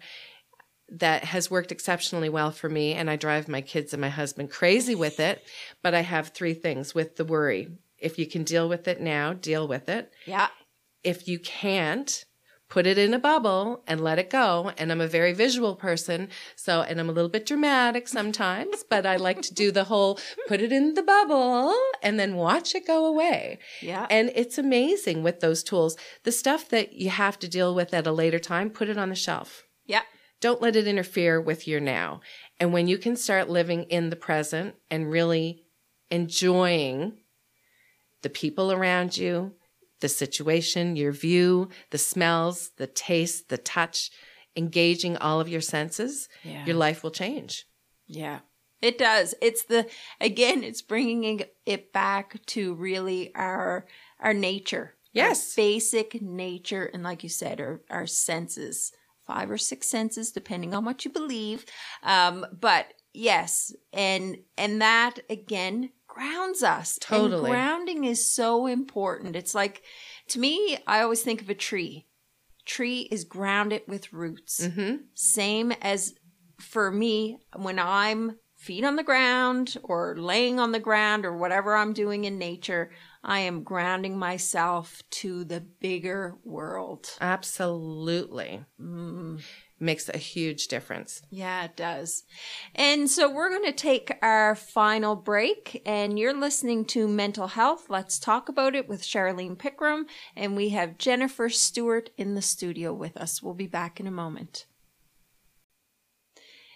Speaker 2: that has worked exceptionally well for me, and I drive my kids and my husband crazy with it. But I have three things with the worry. If you can deal with it now, deal with it.
Speaker 1: Yeah.
Speaker 2: If you can't, put it in a bubble and let it go. And I'm a very visual person. So, and I'm a little bit dramatic sometimes, but I like to do the whole put it in the bubble and then watch it go away.
Speaker 1: Yeah.
Speaker 2: And it's amazing with those tools. The stuff that you have to deal with at a later time, put it on the shelf.
Speaker 1: yeah.
Speaker 2: Don't let it interfere with your now. And when you can start living in the present and really enjoying the people around you, the situation, your view, the smells, the taste, the touch, engaging all of your senses,
Speaker 1: Yeah.
Speaker 2: your life will change.
Speaker 1: Yeah. It does. It's the again, it's bringing it back to really our our nature.
Speaker 2: Yes.
Speaker 1: Our basic nature and like you said our our senses. Five or six senses depending on what you believe. Um but yes, and and that again grounds us. And
Speaker 2: Totally.
Speaker 1: grounding is so important. It's like to me, I always think of a tree. Tree is grounded with roots
Speaker 2: Mm-hmm.
Speaker 1: same as for me when I'm feet on the ground or laying on the ground or whatever I'm doing in nature, I am grounding myself to the bigger world.
Speaker 2: Absolutely.
Speaker 1: Mm.
Speaker 2: Makes a huge difference.
Speaker 1: Yeah, it does. And so we're going to take our final break, and you're listening to Mental Health. Let's talk about it with Charlene Pickram, and we have Jennifer Stewart in the studio with us. We'll be back in a moment.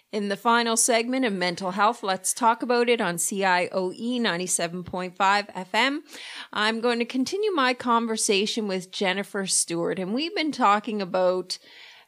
Speaker 1: In the final segment of Mental Health, let's talk about it on CIOE 97.5 FM. I'm going to continue my conversation with Jennifer Stewart, and we've been talking about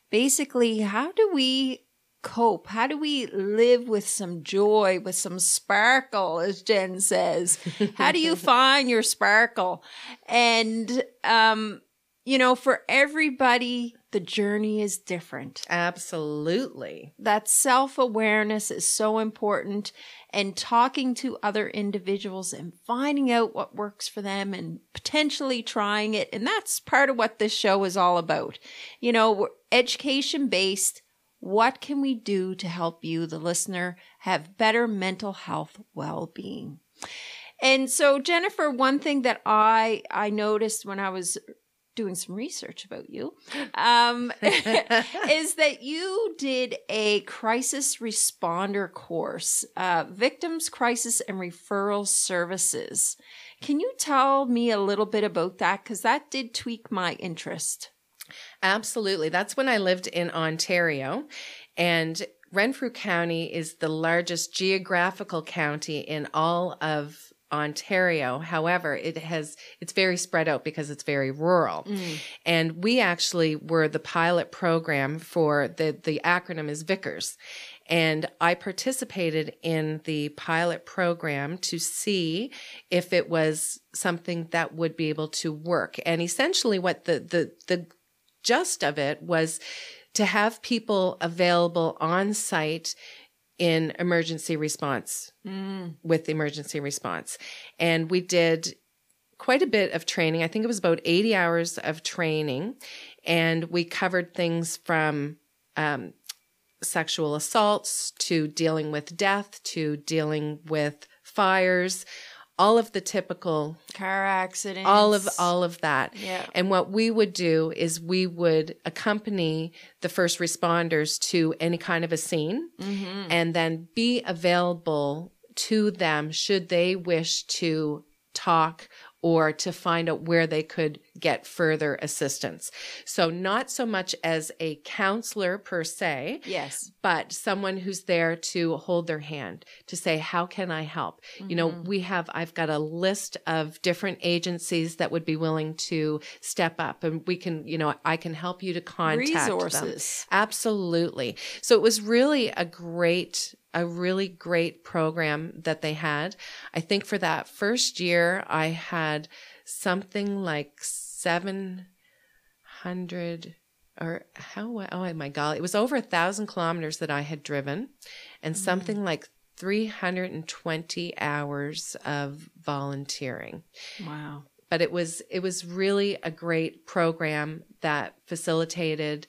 Speaker 1: basically how do we cope? How do we live with some joy, with some sparkle, as Jen says? How do you find your sparkle? And, um, you know, for everybody, the journey is different.
Speaker 2: Absolutely.
Speaker 1: That self awareness is so important and talking to other individuals and finding out what works for them and potentially trying it. And that's part of what this show is all about. You know, education based. What can we do to help you, the listener, have better mental health well being? And so, Jennifer, one thing that I I noticed when I was doing some research about you um, is that you did a crisis responder course, uh, Victims Crisis and Referral Services. Can you tell me a little bit about that? Because that did tweak my interest.
Speaker 2: Absolutely. That's when I lived in Ontario. And Renfrew County is the largest geographical county in all of Ontario. However, it has it's very spread out because it's very rural. Mm. And we actually were the pilot program for the the acronym is Vickers. And I participated in the pilot program to see if it was something that would be able to work. And essentially what the the the gist of it was to have people available on site in emergency response mm. with emergency response. And we did quite a bit of training. I think it was about 80 hours of training. And we covered things from um, sexual assaults to dealing with death to dealing with fires all of the typical
Speaker 1: car accidents.
Speaker 2: all of all of that.
Speaker 1: Yeah.
Speaker 2: And what we would do is we would accompany the first responders to any kind of a scene mm-hmm. and then be available to them should they wish to talk or to find out where they could get further assistance. So not so much as a counselor per se.
Speaker 1: Yes.
Speaker 2: But someone who's there to hold their hand to say, how can I help? Mm-hmm. You know, mm-hmm. we have, I've got a list of different agencies that would be willing to step up and we can, you know, I can help you to contact
Speaker 1: resources.
Speaker 2: Them. Absolutely. So it was really a great a really great program that they had. I think for that first year, I had something like 700 or how, oh my God, it was over a thousand kilometers that I had driven and mm something like 320 hours of volunteering.
Speaker 1: Wow.
Speaker 2: But it was, it was really a great program that facilitated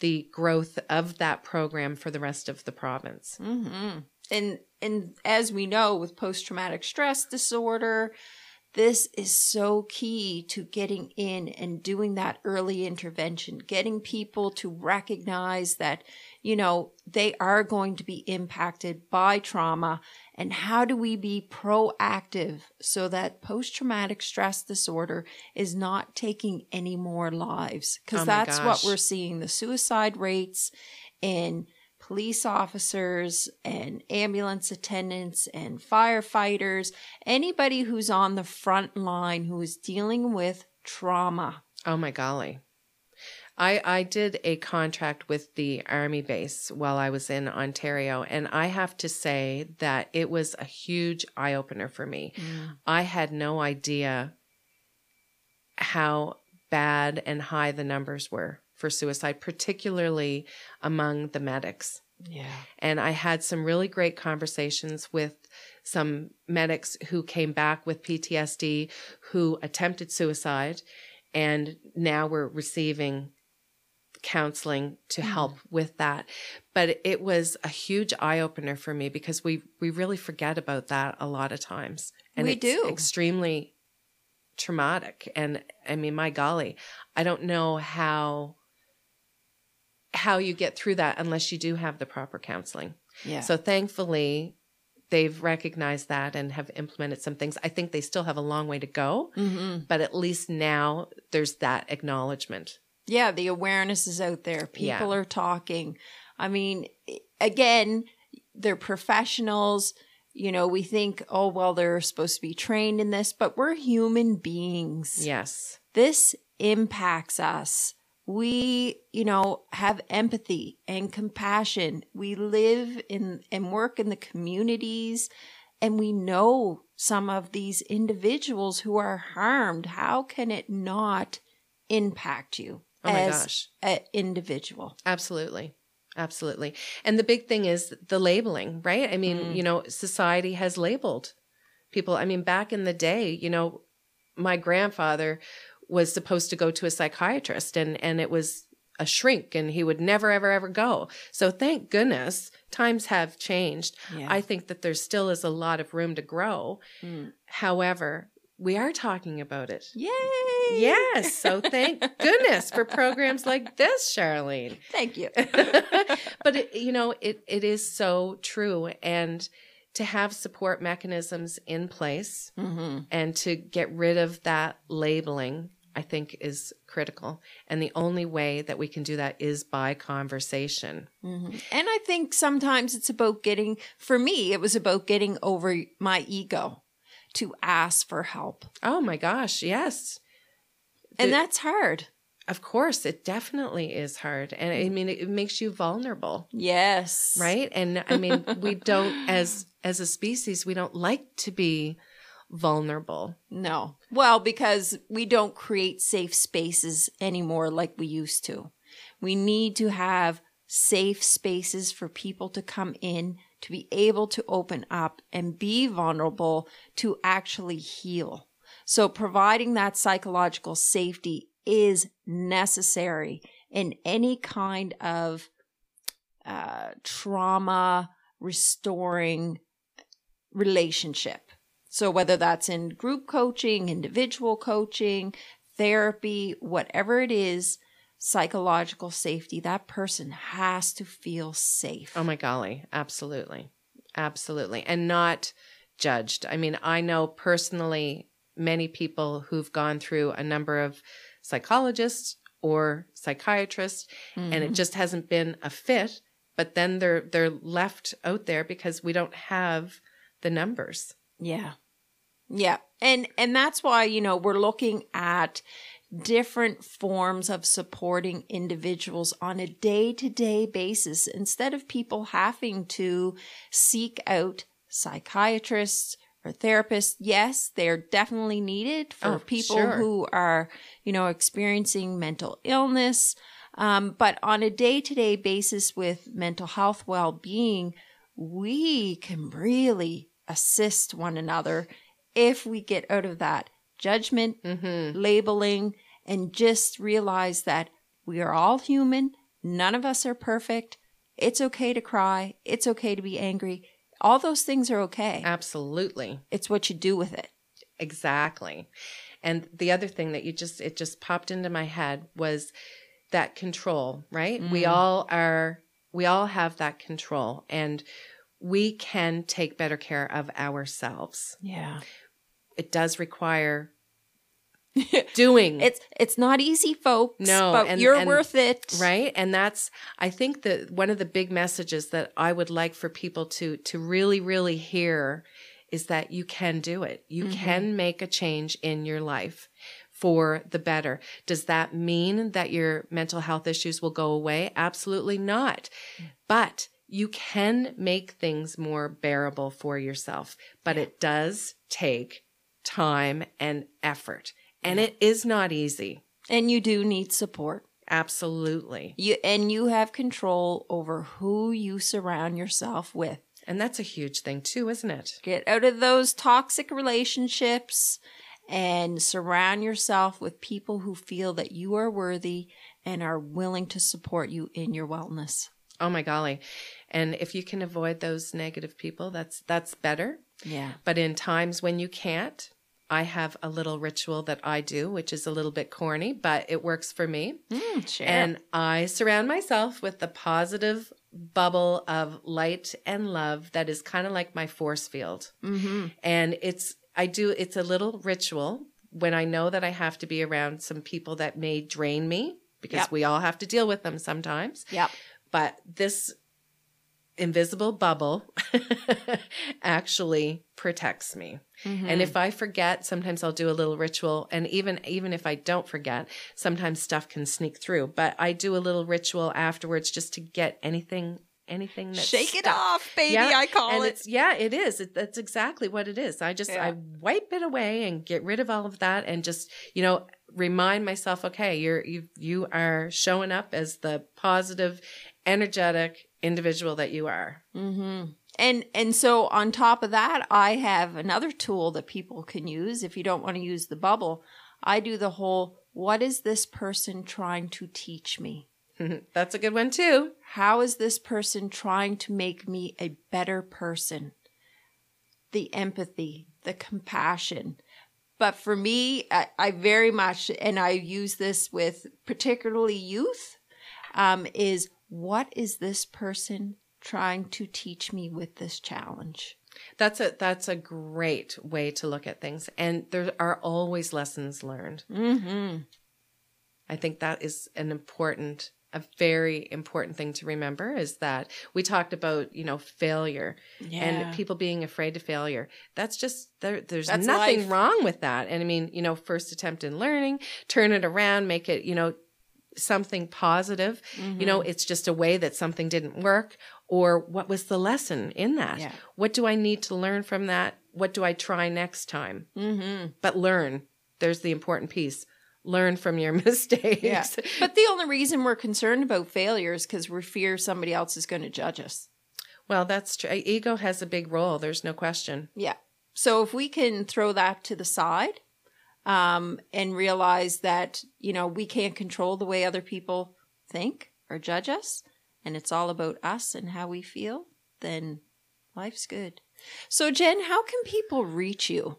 Speaker 2: the growth of that program for the rest of the province.
Speaker 1: Mm-hmm. And and as we know, with post traumatic stress disorder, this is so key to getting in and doing that early intervention, getting people to recognize that, you know, they are going to be impacted by trauma. And how do we be proactive so that post traumatic stress disorder is not taking any more lives? Because oh that's gosh. what we're seeing the suicide rates in police officers and ambulance attendants and firefighters, anybody who's on the front line who is dealing with trauma.
Speaker 2: Oh my golly. I, I did a contract with the Army base while I was in Ontario, and I have to say that it was a huge eye opener for me. Mm. I had no idea how bad and high the numbers were for suicide, particularly among the medics.
Speaker 1: Yeah.
Speaker 2: And I had some really great conversations with some medics who came back with PTSD, who attempted suicide, and now we're receiving counseling to mm. help with that. But it was a huge eye opener for me because we we really forget about that a lot of times.
Speaker 1: And we do.
Speaker 2: extremely traumatic. And I mean, my golly, I don't know how how you get through that unless you do have the proper counseling.
Speaker 1: Yeah.
Speaker 2: So thankfully, they've recognized that and have implemented some things. I think they still have a long way to go,
Speaker 1: mm-hmm.
Speaker 2: but at least now there's that acknowledgement.
Speaker 1: Yeah, the awareness is out there. People
Speaker 2: Yeah.
Speaker 1: are talking. I mean, again, they're professionals. You know, we think, oh, well, they're supposed to be trained in this, but we're human beings.
Speaker 2: Yes.
Speaker 1: This impacts us. We, you know, have empathy and compassion. We live in and work in the communities and we know some of these individuals who are harmed. How can it not impact you
Speaker 2: Oh
Speaker 1: as
Speaker 2: gosh.
Speaker 1: an individual?
Speaker 2: Absolutely. Absolutely. And the big thing is the labeling, right? I mean,
Speaker 1: Mm.
Speaker 2: you know, society has labeled people. I mean, back in the day, you know, my grandfather was supposed to go to a psychiatrist and and it was a shrink and he would never ever ever go. So thank goodness times have changed.
Speaker 1: Yeah.
Speaker 2: I think that there still is a lot of room to grow.
Speaker 1: Mm.
Speaker 2: However, we are talking about it.
Speaker 1: Yay!
Speaker 2: Yes. So thank goodness for programs like this, Charlene.
Speaker 1: Thank you.
Speaker 2: but it, you know, it it is so true, and to have support mechanisms in place
Speaker 1: hmm
Speaker 2: and to get rid of that labeling, I think is critical. And the only way that we can do that is by conversation.
Speaker 1: hmm And I think sometimes it's about getting, for me, it was about getting over my ego to ask for help.
Speaker 2: Oh my gosh, yes.
Speaker 1: And
Speaker 2: The-
Speaker 1: that's hard.
Speaker 2: Of course, it definitely is hard. And I mean, it, it makes you vulnerable.
Speaker 1: Yes.
Speaker 2: right and i mean we don't as as a species we don't like to be vulnerable
Speaker 1: No. Well, because we don't create safe spaces anymore like we used to. We need to have safe spaces for people to come in, to be able to open up and be vulnerable to actually heal. So providing that psychological safety is necessary in any kind of uh, trauma restoring relationship. So whether that's in group coaching, individual coaching, therapy, whatever it is, psychological safety, that person has to feel safe.
Speaker 2: oh my golly. Absolutely. Absolutely. And not judged. I mean i know personally many people who've gone through a number of psychologists or psychiatrists and it mm-hmm. just hasn't been a fit but then they're they're left out there because we don't have the numbers
Speaker 1: Yeah. Yeah. And and that's why, you know, we're looking at different forms of supporting individuals on a day-to-day basis instead of people having to seek out psychiatrists or therapists. Yes, they're definitely needed for
Speaker 2: Oh,
Speaker 1: people
Speaker 2: sure.
Speaker 1: who are, you know, experiencing mental illness. Um, but on a day-to-day basis with mental health well-being, we can really assist one another if we get out of that judgment,
Speaker 2: mm-hmm.
Speaker 1: labeling, and just realize that we are all human. None of us are perfect. It's okay to cry. It's okay to be angry. All those things are okay.
Speaker 2: absolutely
Speaker 1: It's what you do with it.
Speaker 2: Exactly. And the other thing that you just it just popped into my head was that control, right? We
Speaker 1: Mm.
Speaker 2: all are we all have that control and we can take better care of ourselves.
Speaker 1: Yeah.
Speaker 2: It does require doing
Speaker 1: It's it's not easy, folks.
Speaker 2: No,
Speaker 1: but
Speaker 2: and-
Speaker 1: you're
Speaker 2: and-
Speaker 1: worth it.
Speaker 2: right and that's i think that one of the big messages that i would like for people to to really really hear is that you can do it you
Speaker 1: Mhm.
Speaker 2: can make a change in your life for the better does that mean that your mental health issues will go away absolutely not but you can make things more bearable for yourself but it does take time and effort and it is not easy
Speaker 1: And you do need support.
Speaker 2: absolutely
Speaker 1: You and you have control over who you surround yourself with.
Speaker 2: And that's a huge thing too, isn't it?
Speaker 1: Get out of those toxic relationships and surround yourself with people who feel that you are worthy and are willing to support you in your wellness.
Speaker 2: Oh my golly. And if you can avoid those negative people, that's that's better.
Speaker 1: Yeah.
Speaker 2: But in times when you can't, I have a little ritual that I do, which is a little bit corny, but it works for me.
Speaker 1: Mm, share.
Speaker 2: And I surround myself with the positive bubble of light and love that is kind of like my force field.
Speaker 1: mm-hmm.
Speaker 2: And it's, I do, it's a little ritual when I know that I have to be around some people that may drain me because
Speaker 1: Yep.
Speaker 2: we all have to deal with them sometimes.
Speaker 1: Yep.
Speaker 2: But this invisible bubble actually protects me.
Speaker 1: Mm-hmm.
Speaker 2: And if I forget, sometimes I'll do a little ritual. And even even if I don't forget, sometimes stuff can sneak through. But I do a little ritual afterwards just to get anything anything that's
Speaker 1: Shake it
Speaker 2: stuck.
Speaker 1: off, baby.
Speaker 2: Yeah,
Speaker 1: I call
Speaker 2: and
Speaker 1: it.
Speaker 2: it's yeah, it is. It, that's exactly what it is. I just
Speaker 1: Yeah.
Speaker 2: I wipe it away and get rid of all of that, and just you know remind myself, okay, you're you you are showing up as the positive, energetic individual that you are.
Speaker 1: Mm-hmm. And and so on top of that, I have another tool that people can use if you don't want to use the bubble. I do the whole what is this person trying to teach me?
Speaker 2: that's a good one too.
Speaker 1: How is this person trying to make me a better person? The empathy, the compassion. But for me, I, I very much, and I use this with particularly youth, um, is what is this person trying to teach me with this challenge?
Speaker 2: That's a that's a great way to look at things, and there are always lessons learned.
Speaker 1: Mm-hmm.
Speaker 2: I think that is an important, a very important thing to remember is that we talked about, you know, failure and people being afraid of failure. That's just there. There's
Speaker 1: That's
Speaker 2: nothing
Speaker 1: life.
Speaker 2: wrong with that. And I mean, you know, first attempt in learning, turn it around, make it, you know, something positive. You know, it's just a way that something didn't work, or what was the lesson in that?
Speaker 1: Yeah.
Speaker 2: What do I need to learn from that? What do I try next time?
Speaker 1: Mm-hmm.
Speaker 2: But learn. There's the important piece. Learn from your mistakes.
Speaker 1: Yeah. But the only reason we're concerned about failure is because we fear somebody else is going to judge us.
Speaker 2: Well, that's true. Ego has a big role. There's no question.
Speaker 1: Yeah. So if we can throw that to the side um, and realize that, you know, we can't control the way other people think or judge us, and it's all about us and how we feel, then life's good. So, Jen, how can people reach you?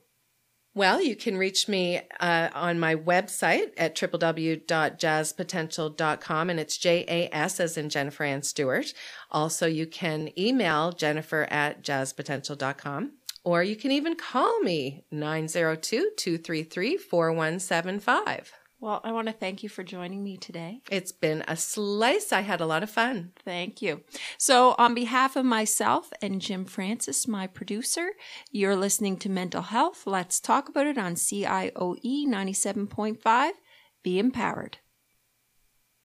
Speaker 2: Well, you can reach me uh, on my website at www.jaspotential.com, and it's J A S as in Jennifer Ann Stewart. Also, you can email jennifer at jaspotential.com, or you can even call me 902 233 4175.
Speaker 1: Well, I want to thank you for joining me today.
Speaker 2: It's been a slice. I had a lot of fun.
Speaker 1: Thank you. So, on behalf of myself and Jim Francis, my producer, you're listening to Mental Health. Let's talk about it on CIOE 97.5. Be empowered.